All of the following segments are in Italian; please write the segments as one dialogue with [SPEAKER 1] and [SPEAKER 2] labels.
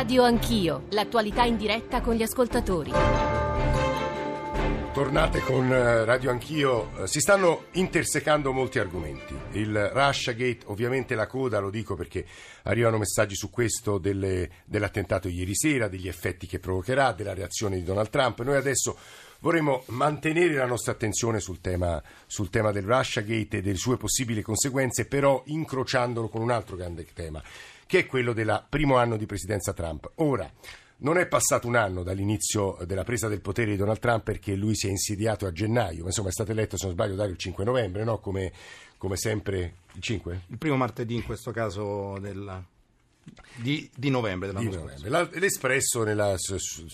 [SPEAKER 1] Radio Anch'io, l'attualità in diretta con gli ascoltatori.
[SPEAKER 2] Tornate con eh, Radio Anch'io, Eh, si stanno intersecando molti argomenti. Il Russia Gate, ovviamente la coda, lo dico perché arrivano messaggi su questo delle- dell'attentato ieri sera, degli effetti che provocherà, della reazione di Donald Trump. Noi adesso vorremmo mantenere la nostra attenzione sul tema, sul tema del Russia Gate e delle sue possibili conseguenze, però incrociandolo con un altro grande tema, che è quello del primo anno di presidenza Trump. Ora, non è passato un anno dall'inizio della presa del potere di Donald Trump perché lui si è insediato a gennaio, ma insomma è stato eletto, se non sbaglio, Dario, il 5 novembre, no? come, come sempre il 5?
[SPEAKER 3] Il primo martedì in questo caso del- di, di novembre dell'anno
[SPEAKER 2] Di novembre. La- L'Espresso nella,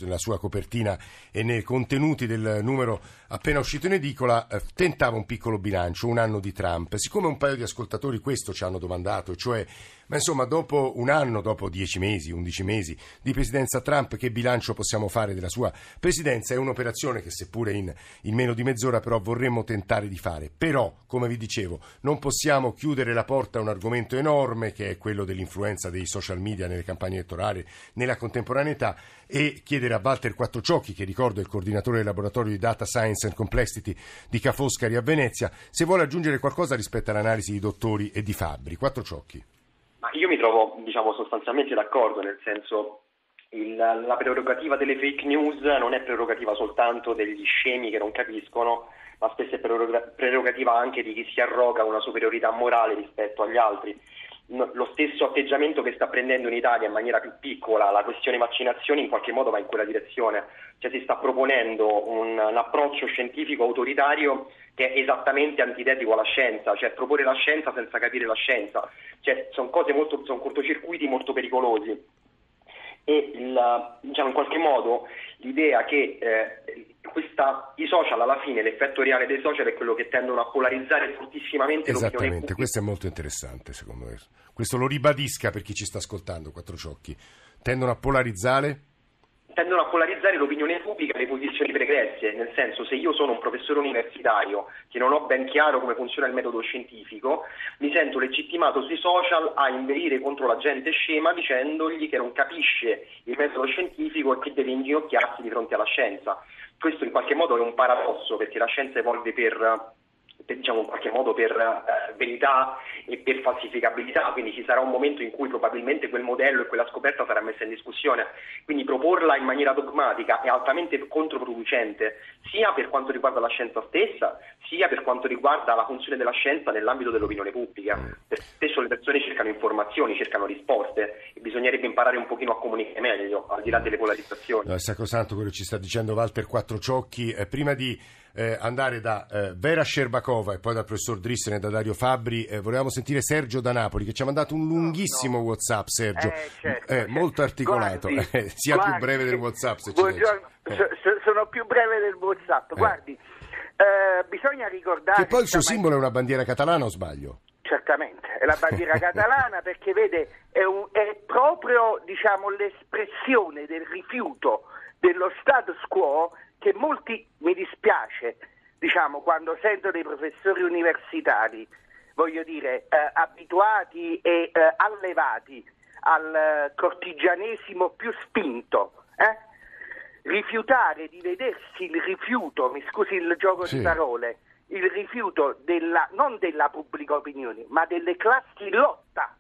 [SPEAKER 2] nella sua copertina e nei contenuti del numero appena uscito in edicola eh, tentava un piccolo bilancio, un anno di Trump. Siccome un paio di ascoltatori questo ci hanno domandato, cioè, ma insomma dopo un anno, dopo dieci mesi, undici mesi di presidenza Trump, che bilancio possiamo fare della sua presidenza? È un'operazione che seppure in, in meno di mezz'ora però vorremmo tentare di fare. Però, come vi dicevo, non possiamo chiudere la porta a un argomento enorme che è quello dell'influenza dei social media nelle campagne elettorali, nella contemporaneità e chiedere a Walter Quattrociocchi, che ricordo è il coordinatore del laboratorio di Data Science and Complexity di Ca' Foscari a Venezia, se vuole aggiungere qualcosa rispetto all'analisi di dottori e di Fabbri. Quattrociocchi.
[SPEAKER 4] Ma io mi trovo, diciamo, sostanzialmente d'accordo, nel senso il- la prerogativa delle fake news non è prerogativa soltanto degli scemi che non capiscono, ma spesso è preroga- prerogativa anche di chi si arroga una superiorità morale rispetto agli altri. Lo stesso atteggiamento che sta prendendo in Italia in maniera più piccola la questione vaccinazioni in qualche modo va in quella direzione, cioè si sta proponendo un, un approccio scientifico autoritario che è esattamente antitetico alla scienza, cioè proporre la scienza senza capire la scienza, cioè sono cose molto, sono cortocircuiti molto pericolosi e il- diciamo in qualche modo l'idea che eh, questa, i social alla fine l'effetto reale dei social è quello che tendono a polarizzare fortissimamente l'opinione
[SPEAKER 2] Esattamente,
[SPEAKER 4] pubblica.
[SPEAKER 2] questo è molto interessante secondo me. Questo lo ribadisca per chi ci sta ascoltando, Quattrociocchi. Tendono a polarizzare?
[SPEAKER 4] Tendono a polarizzare l'opinione pubblica e le posizioni pregresse, nel senso se io sono un professore universitario che non ho ben chiaro come funziona il metodo scientifico, mi sento legittimato sui social a inveire contro la gente scema dicendogli che non capisce il metodo scientifico e che deve inginocchiarsi di fronte alla scienza. Questo in qualche modo è un paradosso perché la scienza evolve per, diciamo in qualche modo per eh, verità e per falsificabilità, quindi ci sarà un momento in cui probabilmente quel modello e quella scoperta sarà messa in discussione, quindi proporla in maniera dogmatica è altamente controproducente sia per quanto riguarda la scienza stessa, sia per quanto riguarda la funzione della scienza nell'ambito dell'opinione pubblica. Spesso le persone cercano informazioni, cercano risposte e bisognerebbe imparare un pochino a comunicare meglio, al di là delle polarizzazioni.
[SPEAKER 2] No, è sacrosanto quello che ci sta dicendo Walter Quattrociocchi. Eh, prima di eh, andare da eh, Vera Scerbakova e poi dal professor Drissen e da Dario Fabbri, eh, volevamo sentire Sergio da Napoli che ci ha mandato un lunghissimo WhatsApp, Sergio,
[SPEAKER 5] Eh, certo,
[SPEAKER 2] Eh,
[SPEAKER 5] certo.
[SPEAKER 2] molto articolato.
[SPEAKER 5] Guardi,
[SPEAKER 2] Eh, sia più
[SPEAKER 5] guardi,
[SPEAKER 2] breve del WhatsApp se
[SPEAKER 5] buongiorno.
[SPEAKER 2] Eh.
[SPEAKER 5] so- so- sono più breve del WhatsApp. Guardi, eh, bisogna ricordare.
[SPEAKER 2] Che poi il suo simbolo è una bandiera catalana o sbaglio?
[SPEAKER 5] Certamente, è la bandiera catalana perché vede è, un- è proprio diciamo, l'espressione del rifiuto dello status quo che molti mi dispiace diciamo, quando sento dei professori universitari, voglio dire, eh, abituati e eh, allevati al eh, cortigianesimo più spinto, eh? rifiutare di vedersi il rifiuto, mi scusi il gioco
[SPEAKER 2] Sì.
[SPEAKER 5] di parole, il rifiuto della, non della pubblica opinione, ma delle classi in lotta.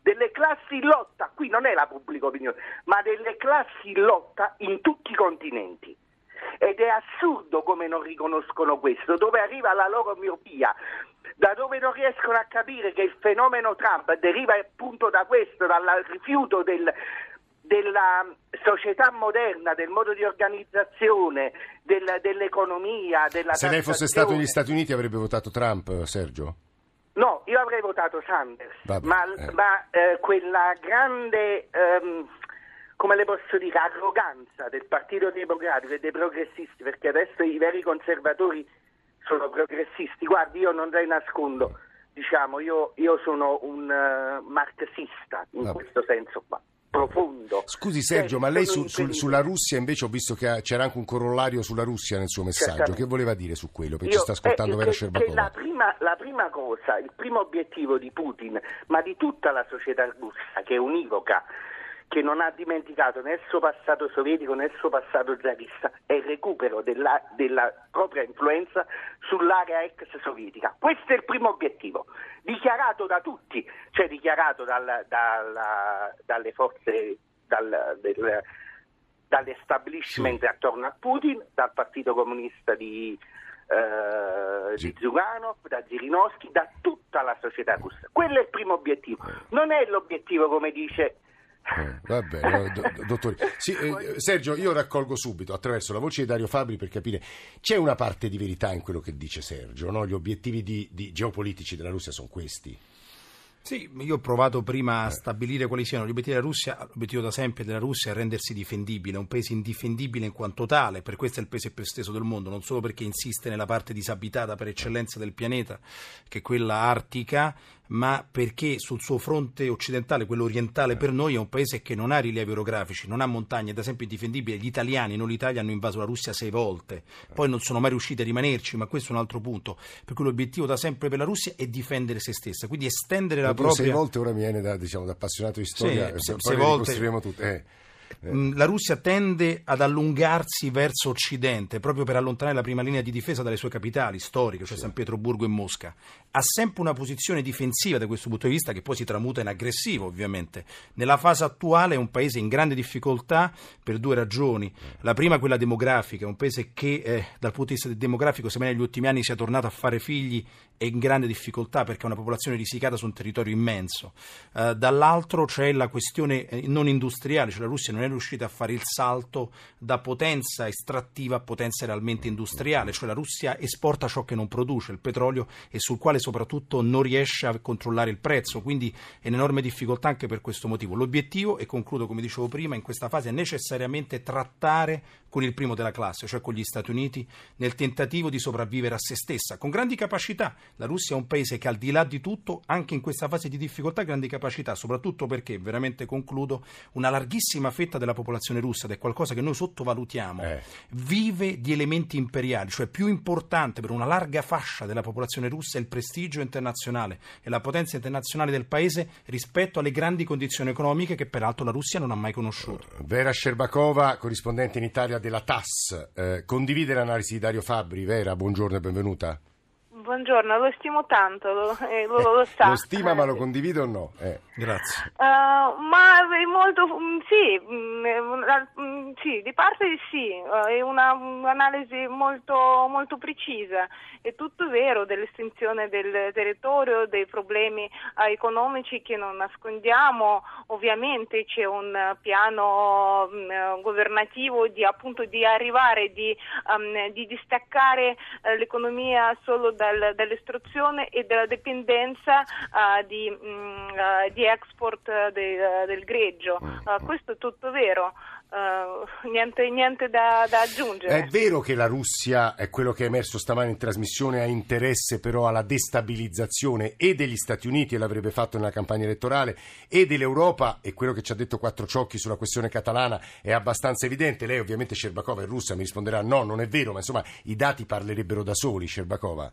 [SPEAKER 5] Delle classi in lotta, qui non è la pubblica opinione, ma delle classi in lotta in tutti i continenti. Ed è assurdo come non riconoscono questo, dove arriva la loro miopia, da dove non riescono a capire che il fenomeno Trump deriva appunto da questo, dal rifiuto del, della società moderna, del modo di organizzazione, del- dell'economia, della
[SPEAKER 2] Se lei fosse stato negli Stati Uniti avrebbe votato Trump, Sergio?
[SPEAKER 5] No, io avrei votato Sanders,
[SPEAKER 2] Vabbè,
[SPEAKER 5] ma,
[SPEAKER 2] eh.
[SPEAKER 5] ma, eh, quella grande, ehm, come le posso dire, arroganza del Partito Democratico e dei progressisti, perché adesso i veri conservatori sono progressisti. Guardi, io non le nascondo, diciamo, io, io sono un eh, marxista in
[SPEAKER 2] Vabbè.
[SPEAKER 5] questo senso qua, profondo.
[SPEAKER 2] Scusi Sergio,
[SPEAKER 5] Eh,
[SPEAKER 2] ma lei su- sul-
[SPEAKER 5] infelice.
[SPEAKER 2] sulla Russia invece ho visto che c'era anche un corollario sulla Russia nel suo messaggio. Che voleva dire su quello? Perché
[SPEAKER 5] Io-
[SPEAKER 2] ci sta ascoltando
[SPEAKER 5] eh,
[SPEAKER 2] Vera Scerbakova.
[SPEAKER 5] la, prima, la prima cosa, il primo obiettivo di Putin, ma di tutta la società russa, che è univoca, che non ha dimenticato né il suo passato sovietico né il suo passato zarista è il recupero della, della propria influenza sull'area ex sovietica. Questo è il primo obiettivo, dichiarato da tutti, cioè dichiarato dal, dal, dalle forze dal, del, dall'establishment sì. attorno a Putin, dal Partito Comunista di, eh, di Zuganov, da Zirinovsky, da tutta la società russa. Quello è il primo obiettivo. Non è l'obiettivo, come dice
[SPEAKER 2] eh, va bene, do, dottori. Sì, eh, Sergio, io raccolgo subito attraverso la voce di Dario Fabri per capire. C'è una parte di verità in quello che dice Sergio, no? Gli obiettivi di, di geopolitici della Russia sono questi.
[SPEAKER 3] Sì, io ho provato prima a stabilire quali siano gli obiettivi della Russia. L'obiettivo da sempre della Russia è rendersi difendibile, un paese indifendibile in quanto tale, per questo è il paese più esteso del mondo, non solo perché insiste nella parte disabitata per eccellenza del pianeta, che è quella artica, ma perché sul suo fronte occidentale, quello orientale per noi, è un paese che non ha rilievi orografici, non ha montagne, ad esempio indifendibile. Gli italiani, non l'Italia, hanno invaso la Russia sei volte, poi non sono mai riusciti a rimanerci, ma questo è un altro punto. Per cui l'obiettivo da sempre per la Russia è difendere se stessa, quindi estendere la propria...
[SPEAKER 2] Sei volte ora mi viene da, diciamo, da appassionato di storia, sì, poi sei volte... tutto. Eh.
[SPEAKER 3] Mm, la Russia tende ad allungarsi verso occidente proprio per allontanare la prima linea di difesa dalle sue capitali storiche, cioè San Pietroburgo e Mosca. Ha sempre una posizione difensiva da questo punto di vista che poi si tramuta in aggressivo, ovviamente. Nella fase attuale è un paese in grande difficoltà per due ragioni. La prima è quella demografica, è un paese che eh, dal punto di vista demografico, sebbene negli ultimi anni sia tornato a fare figli, è in grande difficoltà perché ha una popolazione risicata su un territorio immenso. Uh, dall'altro c'è la questione eh, non industriale, cioè la Russia non è riuscita a fare il salto da potenza estrattiva a potenza realmente industriale, cioè la Russia esporta ciò che non produce, il petrolio, e sul quale soprattutto non riesce a controllare il prezzo, quindi è in enorme difficoltà anche per questo motivo. L'obiettivo, e concludo come dicevo prima, in questa fase è necessariamente trattare con il primo della classe, cioè con gli Stati Uniti, nel tentativo di sopravvivere a se stessa, con grandi capacità. La Russia è un paese che al di là di tutto, anche in questa fase di difficoltà, ha grandi capacità, soprattutto perché, veramente concludo, una larghissima fetta della popolazione russa, ed è qualcosa che noi sottovalutiamo, eh. vive di elementi imperiali, cioè più importante per una larga fascia della popolazione russa è il prestigio internazionale e la potenza internazionale del paese rispetto alle grandi condizioni economiche che peraltro la Russia non ha mai conosciuto.
[SPEAKER 2] Vera Sherbakova, corrispondente in Italia della TAS. Eh, condivide l'analisi di Dario Fabri. Vera, buongiorno e benvenuta.
[SPEAKER 6] Buongiorno, lo stimo tanto, lo, eh, lo, lo sa.
[SPEAKER 2] lo stima ma lo condivide o no? Eh,
[SPEAKER 3] grazie.
[SPEAKER 6] Uh, ma è molto, mm, sì, mm, mm, sì, di parte sì, uh, è una, un'analisi molto, molto precisa, è tutto vero dell'estensione del territorio, dei problemi economici che non nascondiamo, ovviamente c'è un piano governativo di, appunto, di arrivare, di, um, di distaccare l'economia solo da dal, dall'istruzione e dalla dipendenza uh, di, mh, mm, uh, di, export de, uh, del greggio. Mm. questo è tutto vero. Uh, niente, niente da, da, aggiungere.
[SPEAKER 2] È vero che la Russia, è quello che è emerso stamani in trasmissione, ha interesse però alla destabilizzazione e degli Stati Uniti, e l'avrebbe fatto nella campagna elettorale, e dell'Europa, e quello che ci ha detto Quattro Ciocchi sulla questione catalana è abbastanza evidente. Lei ovviamente Sherbakova è russa, mi risponderà no, non è vero, ma insomma i dati parlerebbero da soli, Sherbakova.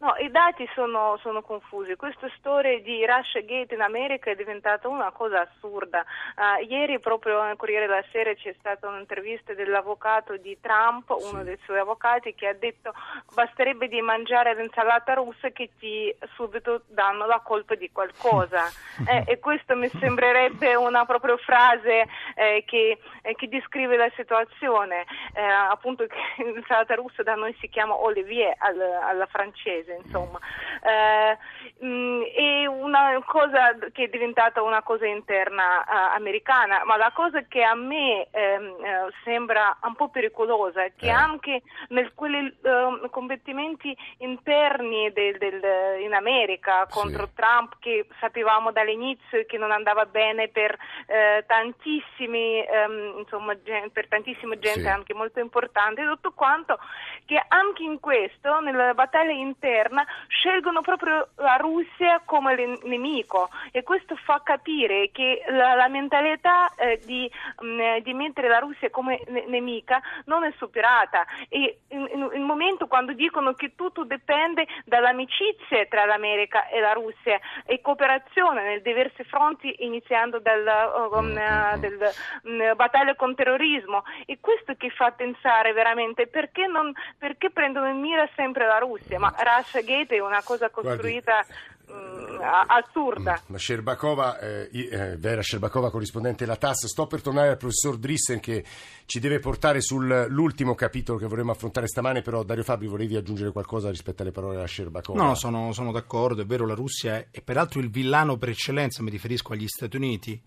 [SPEAKER 6] No, i dati sono, sono, confusi. Questa storia di Russiagate in America è diventata una cosa assurda. Uh, ieri proprio nel Corriere della Sera c'è stata un'intervista dell'avvocato di Trump, sì. uno dei suoi avvocati, che ha detto basterebbe di mangiare l'insalata russa che ti subito danno la colpa di qualcosa. eh, e questo mi sembrerebbe una proprio frase eh, che, eh, che, descrive la situazione. Eh, appunto l'insalata russa da noi si chiama Olivier al, alla francese paese, insomma. Eh, mh, mm, è una cosa che è diventata una cosa interna uh, americana, ma la cosa che a me ehm, uh, sembra un po' pericolosa è che eh. anche in quei uh, combattimenti interni del, del, in America contro sì. Trump, che sapevamo dall'inizio che non andava bene per eh, tantissimi, um, insomma, gen- per tantissima gente sì. anche molto importante, tutto quanto, che anche in questo, nella battaglia interna, esterna, scelgono proprio la Russia come nemico. E questo fa capire che la, la mentalità eh, di, mh, mm, di, mettere la Russia come ne- nemica non è superata. E in momento quando dicono che tutto dipende dall'amicizia tra l'America e la Russia e cooperazione nei diversi fronti iniziando dalla uh, um, uh, del, um, battaglia contro il terrorismo. E questo che fa pensare veramente? Perché, non, perché prendono in mira sempre la Russia? Ma Gate è una cosa costruita Guardi assurda.
[SPEAKER 2] Ma Sherbakova, eh, eh, Vera Sherbakova, corrispondente della TAS, sto per tornare al professor Drissen che ci deve portare sull'ultimo capitolo che vorremmo affrontare stamane, però Dario Fabri volevi aggiungere qualcosa rispetto alle parole della Sherbakova?
[SPEAKER 3] No, sono, sono d'accordo, è vero, la Russia è, è peraltro il villano per eccellenza, mi riferisco agli Stati Uniti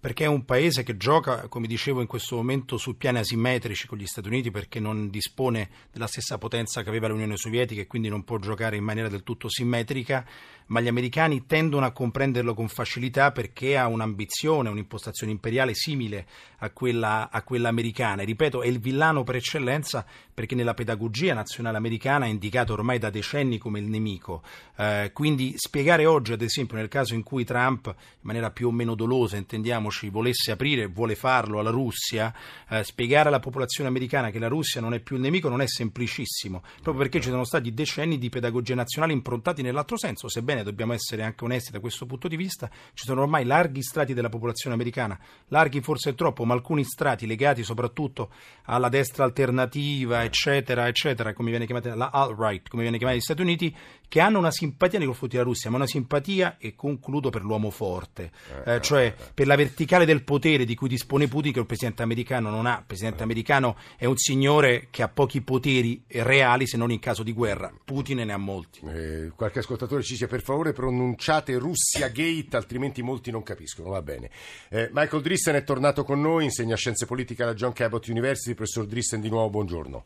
[SPEAKER 3] perché è un paese che gioca, come dicevo in questo momento, su piani asimmetrici con gli Stati Uniti perché non dispone della stessa potenza che aveva l'Unione Sovietica e quindi non può giocare in maniera del tutto simmetrica, ma gli americani tendono a comprenderlo con facilità perché ha un'ambizione, un'impostazione imperiale simile a quella, a quella americana. E ripeto, è il villano per eccellenza perché nella pedagogia nazionale americana è indicato ormai da decenni come il nemico. Eh, quindi spiegare oggi, ad esempio, nel caso in cui Trump, in maniera più o meno dolosa, intendiamo, intendiamoci, volesse aprire vuole farlo alla Russia, eh, spiegare alla popolazione americana che la Russia non è più il nemico non è semplicissimo, proprio perché ci sono stati decenni di pedagogia nazionale improntati nell'altro senso, sebbene dobbiamo essere anche onesti da questo punto di vista, ci sono ormai larghi strati della popolazione americana, larghi forse troppo, ma alcuni strati legati soprattutto alla destra alternativa, eccetera, eccetera, come viene chiamata la alt-right, come viene chiamata negli Stati Uniti, che hanno una simpatia nei confronti della Russia, ma una simpatia, e concludo, per l'uomo forte, eh, eh cioè per la verticale del potere di cui dispone Putin, che il presidente americano non ha. Il presidente americano è un signore che ha pochi poteri reali, se non in caso di guerra. Putin ne ha molti.
[SPEAKER 2] Eh, qualche ascoltatore ci dice, per favore pronunciate Russia Gate, altrimenti molti non capiscono. Va bene. Eh, Michael Drissen è tornato con noi, insegna scienze politiche alla John Cabot University. Professor Drissen, di nuovo, buongiorno.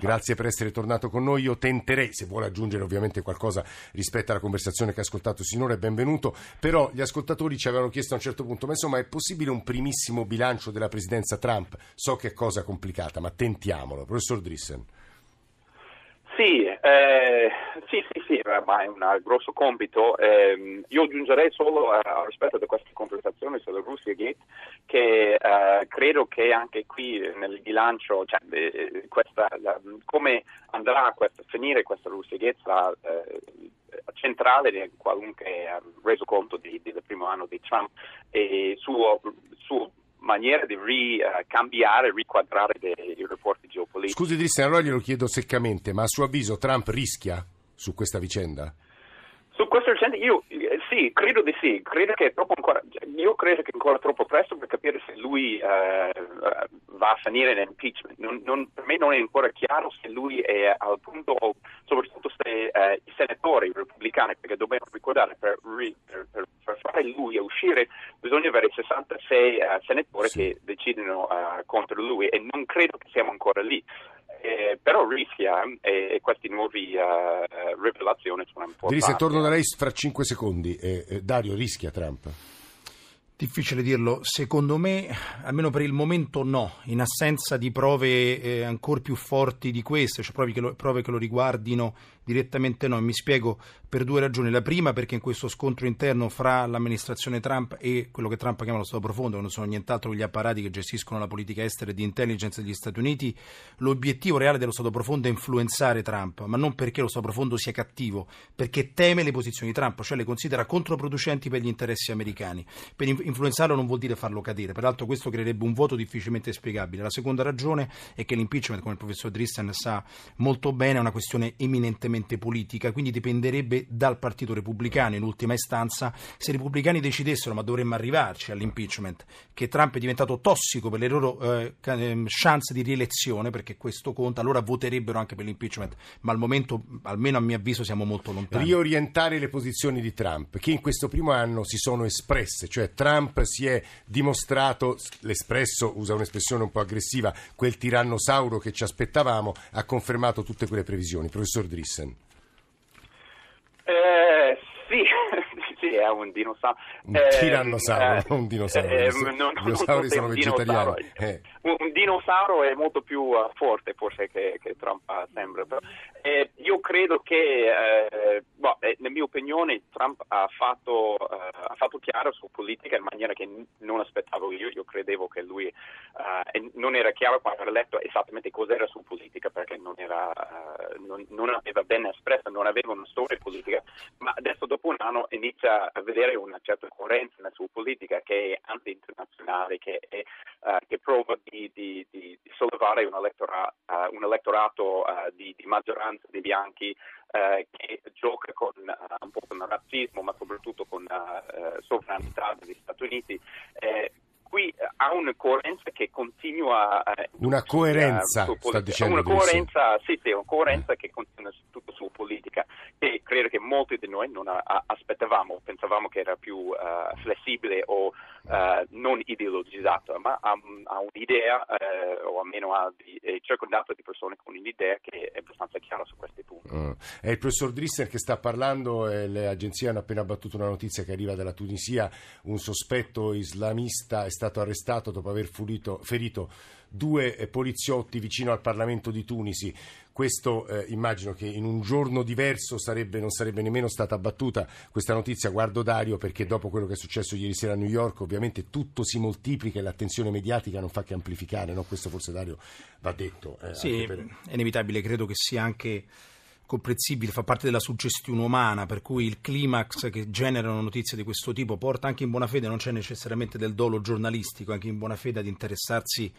[SPEAKER 2] Grazie per essere tornato con noi. Io tenterei, se vuole aggiungere ovviamente qualcosa rispetto alla conversazione che ha ascoltato sinora, è benvenuto. Però gli ascoltatori ci avevano chiesto a un certo punto, ma insomma è possibile un primissimo bilancio della presidenza Trump? So che è cosa complicata, ma tentiamolo. Professor Drissen.
[SPEAKER 7] Sì, eh, sì, sì, sì, ma è un grosso compito. Eh, io aggiungerei solo eh, rispetto a questa conversazione sulla Russia Gate che eh, credo che anche qui nel bilancio, cioè, eh, questa, la, come andrà a finire questa Russia Gate sarà eh, centrale di qualunque reso conto di, del primo anno di Trump e suo, suo maniera di ricambiare, uh, riquadrare i rapporti geopolitici.
[SPEAKER 2] Scusi Cristian, allora glielo chiedo seccamente, ma a suo avviso Trump rischia su questa vicenda?
[SPEAKER 7] Su questa vicenda io eh, sì, credo di sì, credo che ancora, io credo che è ancora troppo presto per capire se lui eh, va a finire in impeachment. Non, non, per me non è ancora chiaro se lui è al punto, soprattutto se eh, i senatori repubblicani, perché dobbiamo ricordare per, per, per, per fare lui a uscire bisogna avere 66 uh, eh, senatori sì. che decidono uh, contro lui e non credo che siamo ancora lì. Eh, però rischia eh, e queste nuove uh, rivelazioni sono importanti.
[SPEAKER 2] Direi se torno da lei fra 5 secondi, eh, Dario rischia Trump?
[SPEAKER 3] Difficile dirlo, secondo me, almeno per il momento no, in assenza di prove eh, ancora più forti di queste, cioè prove che, lo, prove che lo riguardino direttamente no. Mi spiego per due ragioni. La prima perché in questo scontro interno fra l'amministrazione Trump e quello che Trump chiama lo Stato profondo, che non sono nient'altro che gli apparati che gestiscono la politica estera e di intelligence degli Stati Uniti, l'obiettivo reale dello Stato profondo è influenzare Trump, ma non perché lo Stato profondo sia cattivo, perché teme le posizioni di Trump, cioè le considera controproducenti per gli interessi americani. Per influenzarlo non vuol dire farlo cadere, peraltro questo creerebbe un voto difficilmente spiegabile. La seconda ragione è che l'impeachment, come il professor Drissen sa molto bene, è una questione eminentemente politica, quindi dipenderebbe dal Partito Repubblicano in ultima istanza se i repubblicani decidessero, ma dovremmo arrivarci all'impeachment, che Trump è diventato tossico per le loro eh, ehm, chance di rielezione, perché questo conta, allora voterebbero anche per l'impeachment, ma al momento, almeno a mio avviso, siamo molto lontani.
[SPEAKER 2] Riorientare le posizioni di Trump, che in questo primo anno si sono espresse, cioè Trump Trump si è dimostrato, l'espresso usa un'espressione un po' aggressiva, quel tirannosauro che ci aspettavamo, ha confermato tutte quelle previsioni. Professor Drissen.
[SPEAKER 7] Eh, sì, sì, è un dinosauro.
[SPEAKER 2] Un tirannosauro, non un dinosauro.
[SPEAKER 7] eh,
[SPEAKER 2] I
[SPEAKER 7] non- non
[SPEAKER 2] dinosauri sono vegetariani.
[SPEAKER 7] dinosauro-
[SPEAKER 2] Eh.
[SPEAKER 7] Un, un dinosauro è molto più forte forse che, che Trump sembra. però. Eh, io credo che, eh, boh, eh, nella mia opinione, Trump ha fatto, eh, ha fatto chiaro su politica in maniera che n- non aspettavo io. Io credevo che lui eh, non era chiaro quando era letto esattamente cos'era su politica perché non, era, eh, non, non aveva ben espresso, non aveva una storia politica. Ma adesso dopo un anno inizia a vedere una certa coerenza nella sua politica che è anti-internazionale, che, è, che prova di- di- di sollevare un, elettora- eh, un elettorato eh, di, di maggioranza di bianchi eh, che gioca con, un po' con il razzismo, ma soprattutto con la sovranità degli Stati Uniti. Qui ha una coerenza che continua
[SPEAKER 2] Una coerenza, sta dicendo
[SPEAKER 7] una coerenza, sì, sì, una coerenza che continua su tutta su politica e credo che molti di noi non a- a- aspettavamo, pensavamo che era più eh, flessibile o eh, non ideologizzata, ma ha, ha un'idea eh, o almeno ha di, è circondato di persone con un'idea che è abbastanza chiara su questi punti.
[SPEAKER 2] Mm. È il professor Drisser che sta parlando, e le agenzie hanno appena battuto una notizia che arriva dalla Tunisia, un sospetto islamista è stato arrestato dopo aver ferito, ferito due eh, poliziotti vicino al Parlamento di Tunisi. Questo eh, immagino che in un giorno diverso sarebbe, non sarebbe nemmeno stata battuta questa notizia, guardo Dario, perché dopo quello che è successo ieri sera a New York ovviamente tutto si moltiplica e l'attenzione mediatica non fa che amplificare, no? questo forse Dario va detto. eh,
[SPEAKER 3] Sì,
[SPEAKER 2] per-
[SPEAKER 3] è inevitabile, credo che sia anche comprensibile, fa parte della suggestione umana, per cui il climax che generano notizie di questo tipo porta anche in buona fede, non c'è necessariamente del dolo giornalistico, anche in buona fede ad interessarsi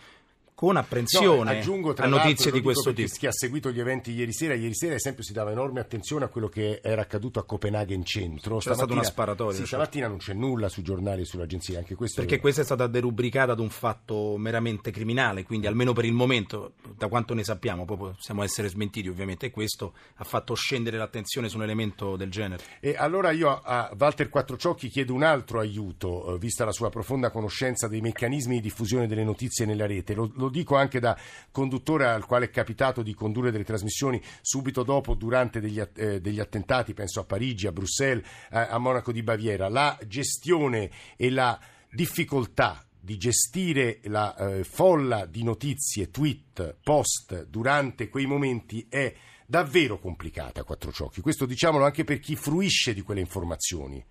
[SPEAKER 3] con apprensione
[SPEAKER 2] No, aggiungo,
[SPEAKER 3] a notizie di questo tipo.
[SPEAKER 2] chi- ha seguito gli eventi ieri sera, ieri sera, ad esempio, si dava enorme attenzione a quello che era accaduto a Copenaghen centro.
[SPEAKER 3] C'era stata una sparatoria,
[SPEAKER 2] Sì,
[SPEAKER 3] certo.
[SPEAKER 2] stamattina non c'è nulla sui giornali e sull'agenzia, anche questo.
[SPEAKER 3] Perché questa è stata derubricata ad un fatto meramente criminale, quindi almeno per il momento, da quanto ne sappiamo, poi possiamo essere smentiti ovviamente, e questo ha fatto scendere l'attenzione su un elemento del genere.
[SPEAKER 2] E allora io a Walter Quattrociocchi chiedo un altro aiuto, eh, vista la sua profonda conoscenza dei meccanismi di diffusione delle notizie nella rete. Lo, lo dico anche da conduttore al quale è capitato di condurre delle trasmissioni subito dopo, durante degli, eh, degli attentati, penso a Parigi, a Bruxelles, eh, a Monaco di Baviera. La gestione e la difficoltà di gestire la eh, folla di notizie, tweet, post durante quei momenti è davvero complicata, Quattrociocchi. Questo diciamolo anche per chi fruisce di quelle informazioni.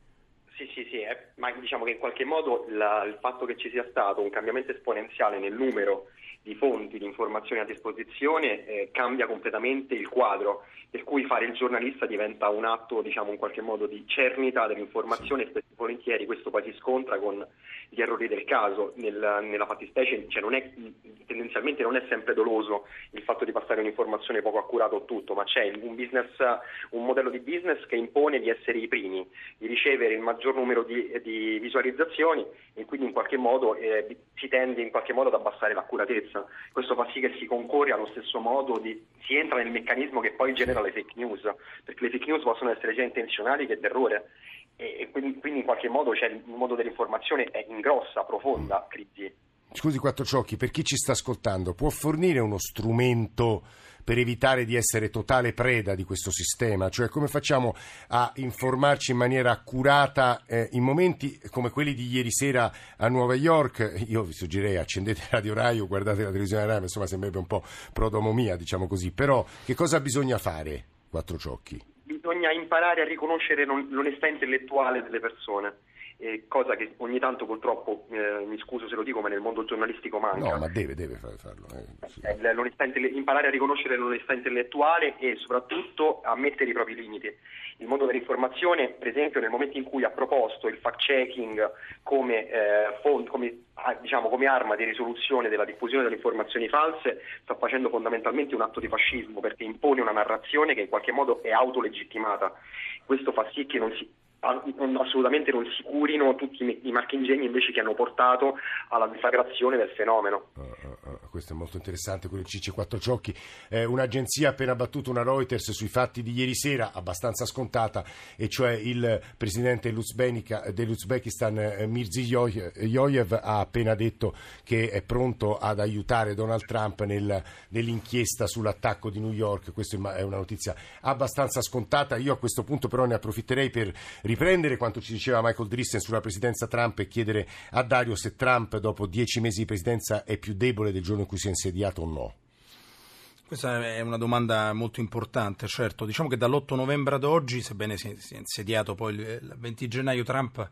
[SPEAKER 4] Sì, sì, sì, eh, ma diciamo che in qualche modo la- il fatto che ci sia stato un cambiamento esponenziale nel numero di fonti di informazioni a disposizione eh, cambia completamente il quadro, per cui fare il giornalista diventa un atto, diciamo, in qualche modo di cernita dell'informazione e spesso e volentieri questo poi si scontra con gli errori del caso. Nel- nella fattispecie cioè non è, tendenzialmente non è sempre doloso il fatto di passare un'informazione poco accurata o tutto, ma c'è un, business, un modello di business che impone di essere i primi, di ricevere il maggior numero di, di visualizzazioni e quindi in qualche modo eh, si tende in qualche modo ad abbassare l'accuratezza. Questo fa sì che si concorre allo stesso modo, di, si entra nel meccanismo che poi genera le fake news, perché le fake news possono essere sia intenzionali che d'errore e, e quindi, quindi in qualche modo cioè, il mondo dell'informazione è in grossa, profonda crisi.
[SPEAKER 2] Scusi Quattrociocchi, per chi ci sta ascoltando, può fornire uno strumento per evitare di essere totale preda di questo sistema? Cioè come facciamo a informarci in maniera accurata eh, in momenti come quelli di ieri sera a Nuova York? Io vi suggerirei accendete Radio Rai o guardate la televisione Rai, insomma sembrerebbe un po' prodomomia, diciamo così. Però che cosa bisogna fare, Quattrociocchi?
[SPEAKER 4] Bisogna imparare a riconoscere l'on- l'onestà intellettuale delle persone. Eh, cosa che ogni tanto purtroppo, eh, mi scuso se lo dico, ma nel mondo giornalistico manca.
[SPEAKER 2] No, ma deve, deve fa- farlo. eh, sì.
[SPEAKER 4] Eh, intelle- imparare a riconoscere l'onestà intellettuale e soprattutto a mettere i propri limiti. Il mondo dell'informazione, per esempio, nel momento in cui ha proposto il fact-checking come, eh, fon- come, ah, diciamo, come arma di risoluzione della diffusione delle informazioni false, sta facendo fondamentalmente un atto di fascismo perché impone una narrazione che in qualche modo è autolegittimata. Questo fa sì che non si assolutamente non si curino tutti i marchingegni invece che hanno portato alla deflagrazione del fenomeno.
[SPEAKER 2] Ah, ah, ah, questo è molto interessante, quello di Cicci Quattrociocchi. Eh, un'agenzia ha appena battuto una Reuters sui fatti di ieri sera, abbastanza scontata, e cioè il presidente dell'Uzbekistan eh, Mirziyoyev ha appena detto che è pronto ad aiutare Donald Trump nel- nell'inchiesta sull'attacco di New York. Questa è una notizia abbastanza scontata. Io a questo punto però ne approfitterei per riprendere quanto ci diceva Michael Drissen sulla presidenza Trump e chiedere a Dario se Trump dopo dieci mesi di presidenza è più debole del giorno in cui si è insediato o no.
[SPEAKER 3] Questa è una domanda molto importante, certo. Diciamo che dall'8 novembre ad oggi, sebbene si è insediato poi il 20 gennaio, Trump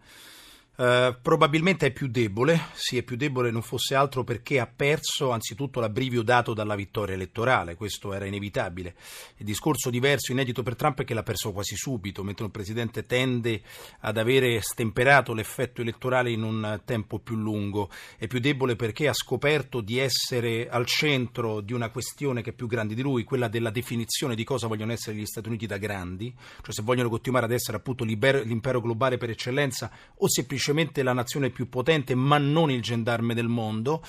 [SPEAKER 3] Uh, probabilmente è più debole, sì è più debole non fosse altro perché ha perso anzitutto l'abbrivio dato dalla vittoria elettorale, questo era inevitabile. Il discorso diverso, inedito per Trump è che l'ha perso quasi subito, mentre un presidente tende ad avere stemperato l'effetto elettorale in un tempo più lungo. È più debole perché ha scoperto di essere al centro di una questione che è più grande di lui, quella della definizione di cosa vogliono essere gli Stati Uniti da grandi, cioè se vogliono continuare ad essere appunto l'impero globale per eccellenza o semplicemente semplicemente la nazione più potente, ma non il gendarme del mondo,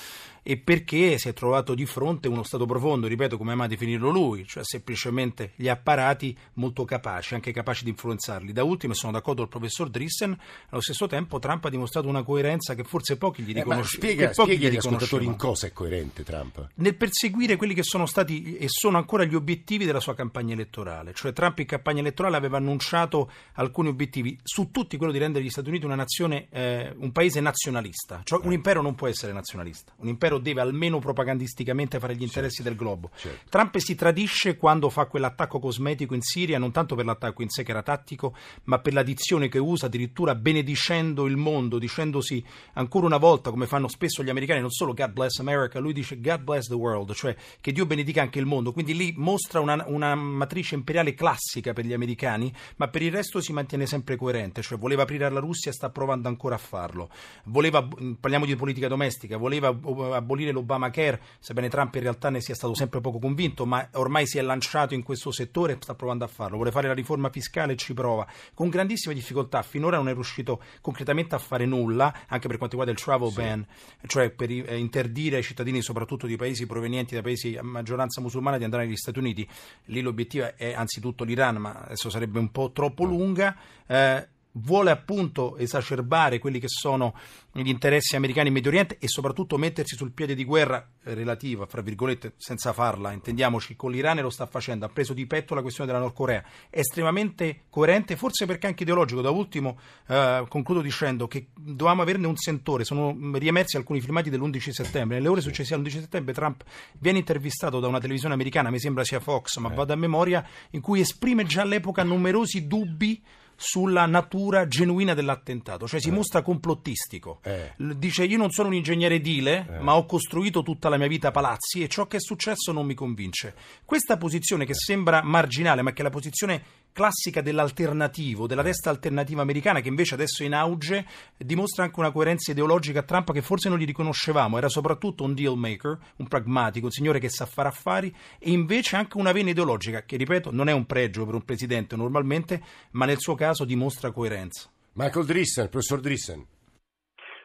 [SPEAKER 3] e perché si è trovato di fronte uno Stato profondo, ripeto come ama definirlo lui, cioè semplicemente gli apparati molto capaci, anche capaci di influenzarli. Da ultimo sono d'accordo col professor Drissen, allo stesso tempo Trump ha dimostrato una coerenza che forse pochi gli riconoscono. Eh,
[SPEAKER 2] spiega, spiega agli ascoltatori in cosa è coerente Trump?
[SPEAKER 3] Nel perseguire quelli che sono stati e sono ancora gli obiettivi della sua campagna elettorale, cioè Trump in campagna elettorale aveva annunciato alcuni obiettivi, su tutti quello di rendere gli Stati Uniti una nazione, eh, un paese nazionalista, cioè un impero non può essere nazionalista, un impero deve almeno propagandisticamente fare gli interessi certo, del globo. Certo. Trump si tradisce quando fa quell'attacco cosmetico in Siria, non tanto per l'attacco in sé che era tattico, ma per la dizione che usa addirittura benedicendo il mondo, dicendosi ancora una volta, come fanno spesso gli americani, non solo God bless America, lui dice God bless the world, cioè che Dio benedica anche il mondo. Quindi lì mostra una, una matrice imperiale classica per gli americani, ma per il resto si mantiene sempre coerente, cioè voleva aprire alla Russia, sta provando ancora a farlo. Voleva, parliamo di politica domestica, voleva abolire l'Obamacare, sebbene Trump in realtà ne sia stato sempre poco convinto, ma ormai si è lanciato in questo settore e sta provando a farlo. Vuole fare la riforma fiscale e ci prova, con grandissime difficoltà. Finora non è riuscito concretamente a fare nulla, anche per quanto riguarda il travel sì. ban, cioè per eh, interdire ai cittadini, soprattutto di paesi provenienti da paesi a maggioranza musulmana, di andare negli Stati Uniti. Lì l'obiettivo è anzitutto l'Iran, ma adesso sarebbe un po' troppo lunga. Eh, vuole appunto esacerbare quelli che sono gli interessi americani in Medio Oriente e soprattutto mettersi sul piede di guerra relativa, fra virgolette, senza farla, intendiamoci, con l'Iran e lo sta facendo, ha preso di petto la questione della Nord Corea, è estremamente coerente, forse perché anche ideologico. Da ultimo eh, concludo dicendo che dovevamo averne un sentore, sono riemersi alcuni filmati dell'11 settembre, nelle ore successive all'11 settembre Trump viene intervistato da una televisione americana, mi sembra sia Fox, ma eh. vado a memoria, in cui esprime già all'epoca numerosi dubbi sulla natura genuina dell'attentato, cioè si eh. mostra complottistico. Eh. Dice io non sono un ingegnere edile, eh. ma ho costruito tutta la mia vita palazzi e ciò che è successo non mi convince. Questa posizione che sembra marginale, ma che è la posizione classica dell'alternativo, della destra alternativa americana, che invece adesso è in auge, dimostra anche una coerenza ideologica a Trump che forse non gli riconoscevamo. Era soprattutto un deal maker, un pragmatico, un signore che sa fare affari e invece anche una vena ideologica, che ripeto non è un pregio per un presidente normalmente, ma nel suo caso dimostra coerenza.
[SPEAKER 2] Michael Drissen, professor Drissen.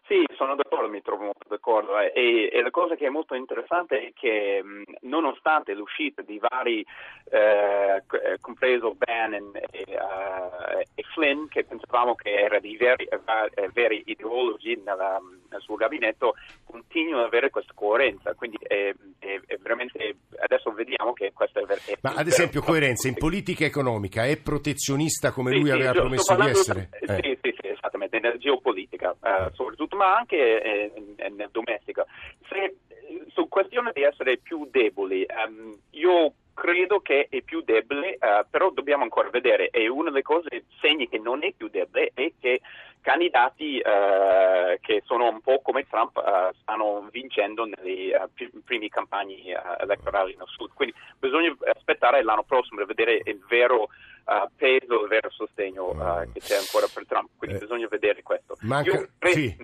[SPEAKER 7] Sì, sono d'accordo, mi trovo molto d'accordo eh. e, e, la cosa che è molto interessante è che mh, nonostante l'uscita di vari, eh, eh compreso Bannon e, uh, e, Flynn, che pensavamo che erano dei veri, veri ideologi nella, nel suo gabinetto, continuano ad avere questa coerenza, quindi è, è, è veramente, adesso vediamo che questa è vera.
[SPEAKER 2] Ma ad esempio coerenza in politica economica è protezionista come sì, lui sì, aveva promesso di essere?
[SPEAKER 7] Sì, eh. sì, sì, nella geopolitica uh, soprattutto, ma anche eh, nel domestica. Se, su questione di essere più deboli, um, io credo che è più debole, uh, però dobbiamo ancora vedere. E una delle cose, segni che non è più debole, è che candidati uh, che sono un po' come Trump uh, stanno vincendo nelle uh, prime campagne elettorali nel sud. Quindi bisogna aspettare l'anno prossimo per vedere il vero peso, il vero sostegno che c'è ancora per Trump. Quindi eh, bisogna vedere questo.
[SPEAKER 2] Manca, Io, sì.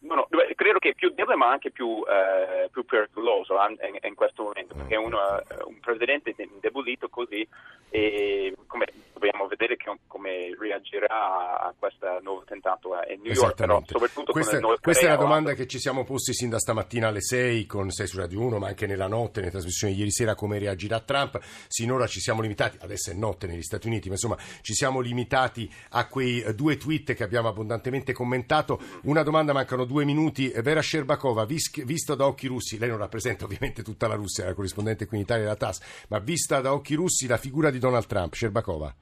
[SPEAKER 7] No, no, credo che è più debole ma anche più, eh, più pericoloso in, in, questo momento perché uno, un presidente indebolito così e come dobbiamo vedere che, come reagirà a questo nuovo tentato a New York però soprattutto
[SPEAKER 2] questa, questa è la domanda che ci siamo posti sin da stamattina alle 6 con 6 su Radio 1 ma anche nella notte nelle trasmissioni di ieri sera come reagirà Trump. Sinora ci siamo limitati adesso è notte negli Stati Uniti ma insomma ci siamo limitati a quei due tweet che abbiamo abbondantemente commentato. Una domanda mancano due minuti. Vera Sherbakova visto da occhi russi lei non rappresenta ovviamente tutta la Russia è la corrispondente qui in Italia della TAS ma vista da occhi russi la figura di Donald Trump Sherbakova?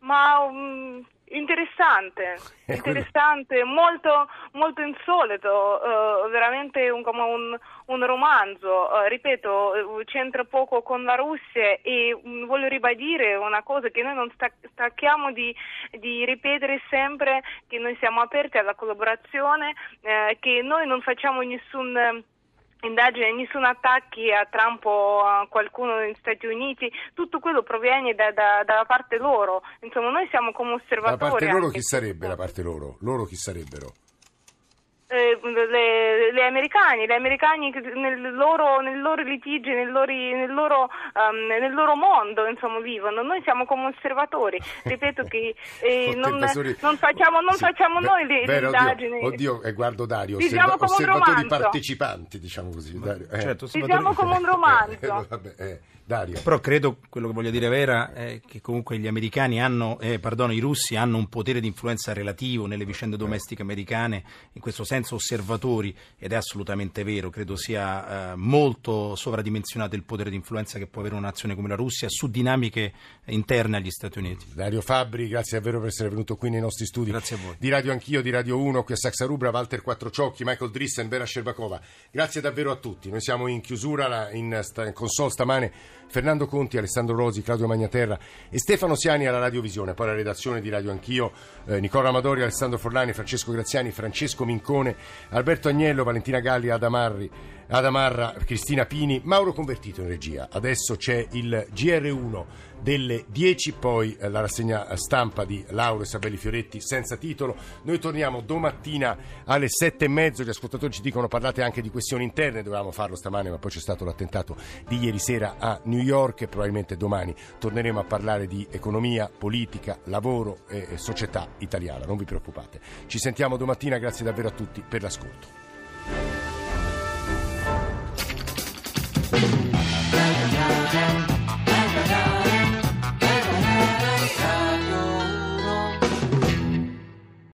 [SPEAKER 6] Ma um, Interessante,
[SPEAKER 2] Eh,
[SPEAKER 6] interessante, molto, molto insolito, eh, veramente un, come un, un romanzo. Eh, ripeto, c'entra poco con la Russia e mm, voglio ribadire una cosa che noi non sta- stacchiamo di, di ripetere sempre che noi siamo aperti alla collaborazione, eh, che noi non facciamo nessun... indagine, nessun attacco a Trump o a qualcuno negli Stati Uniti, tutto quello proviene da- da- dalla parte loro. Insomma, noi siamo come
[SPEAKER 2] La
[SPEAKER 6] osservatori.
[SPEAKER 2] parte loro chi sarebbe la parte loro? Loro chi sarebbero?
[SPEAKER 6] Eh, le, le americani, le americani che nel loro, nel loro litigi, nel loro, nel, loro, um, nel loro mondo insomma, vivono. Noi siamo come osservatori. Ripeto che eh, non, non facciamo, non
[SPEAKER 2] Sì,
[SPEAKER 6] facciamo
[SPEAKER 2] beh,
[SPEAKER 6] noi le, le
[SPEAKER 2] vero,
[SPEAKER 6] indagini.
[SPEAKER 2] Oddio, oddio, eh, guardo Dario,
[SPEAKER 6] Viviamo
[SPEAKER 2] osserva-
[SPEAKER 6] come un
[SPEAKER 2] osservatori
[SPEAKER 6] romanzo.
[SPEAKER 2] partecipanti, diciamo così. Dario, eh.
[SPEAKER 3] Certo,
[SPEAKER 6] Viviamo
[SPEAKER 3] osservatori-
[SPEAKER 6] come un
[SPEAKER 2] Eh,
[SPEAKER 6] romanzo.
[SPEAKER 2] vabbè, eh, Dario.
[SPEAKER 3] Però credo, quello che voglio dire Vera, è che comunque gli americani hanno, eh, perdono, i russi hanno un potere di influenza relativo nelle vicende domestiche americane, in questo senso osservatori, ed è assolutamente vero, credo sia eh, molto sovradimensionato il potere di influenza che può avere una nazione come la Russia su dinamiche interne agli Stati Uniti.
[SPEAKER 2] Dario Fabbri, grazie davvero per essere venuto qui nei nostri studi.
[SPEAKER 3] Grazie a voi.
[SPEAKER 2] Di Radio Anch'io, di Radio 1, qui a Saxa Rubra, Walter Quattrociocchi, Michael Drissen, Vera Sherbakova. Grazie davvero a tutti. Noi siamo in chiusura, in, in console stamane Fernando Conti, Alessandro Rosi, Claudio Magnaterra e Stefano Siani alla Radiovisione, poi la redazione di Radio Anch'io, eh, Nicola Amadori, Alessandro Forlani, Francesco Graziani, Francesco Mincone, Alberto Agnello, Valentina Galli, Adamarri, Adamarra, Cristina Pini, Mauro Convertito in regia. Adesso c'è il GR1 delle 10, poi eh, la rassegna stampa di Lauro e Sabelli Fioretti senza titolo. Noi torniamo domattina alle sette e mezzo. Gli ascoltatori ci dicono parlate anche di questioni interne, dovevamo farlo stamane, ma poi c'è stato l'attentato di ieri sera a New York e probabilmente domani torneremo a parlare di economia, politica, lavoro e società italiana. Non vi preoccupate. Ci sentiamo domattina, grazie davvero a tutti per l'ascolto.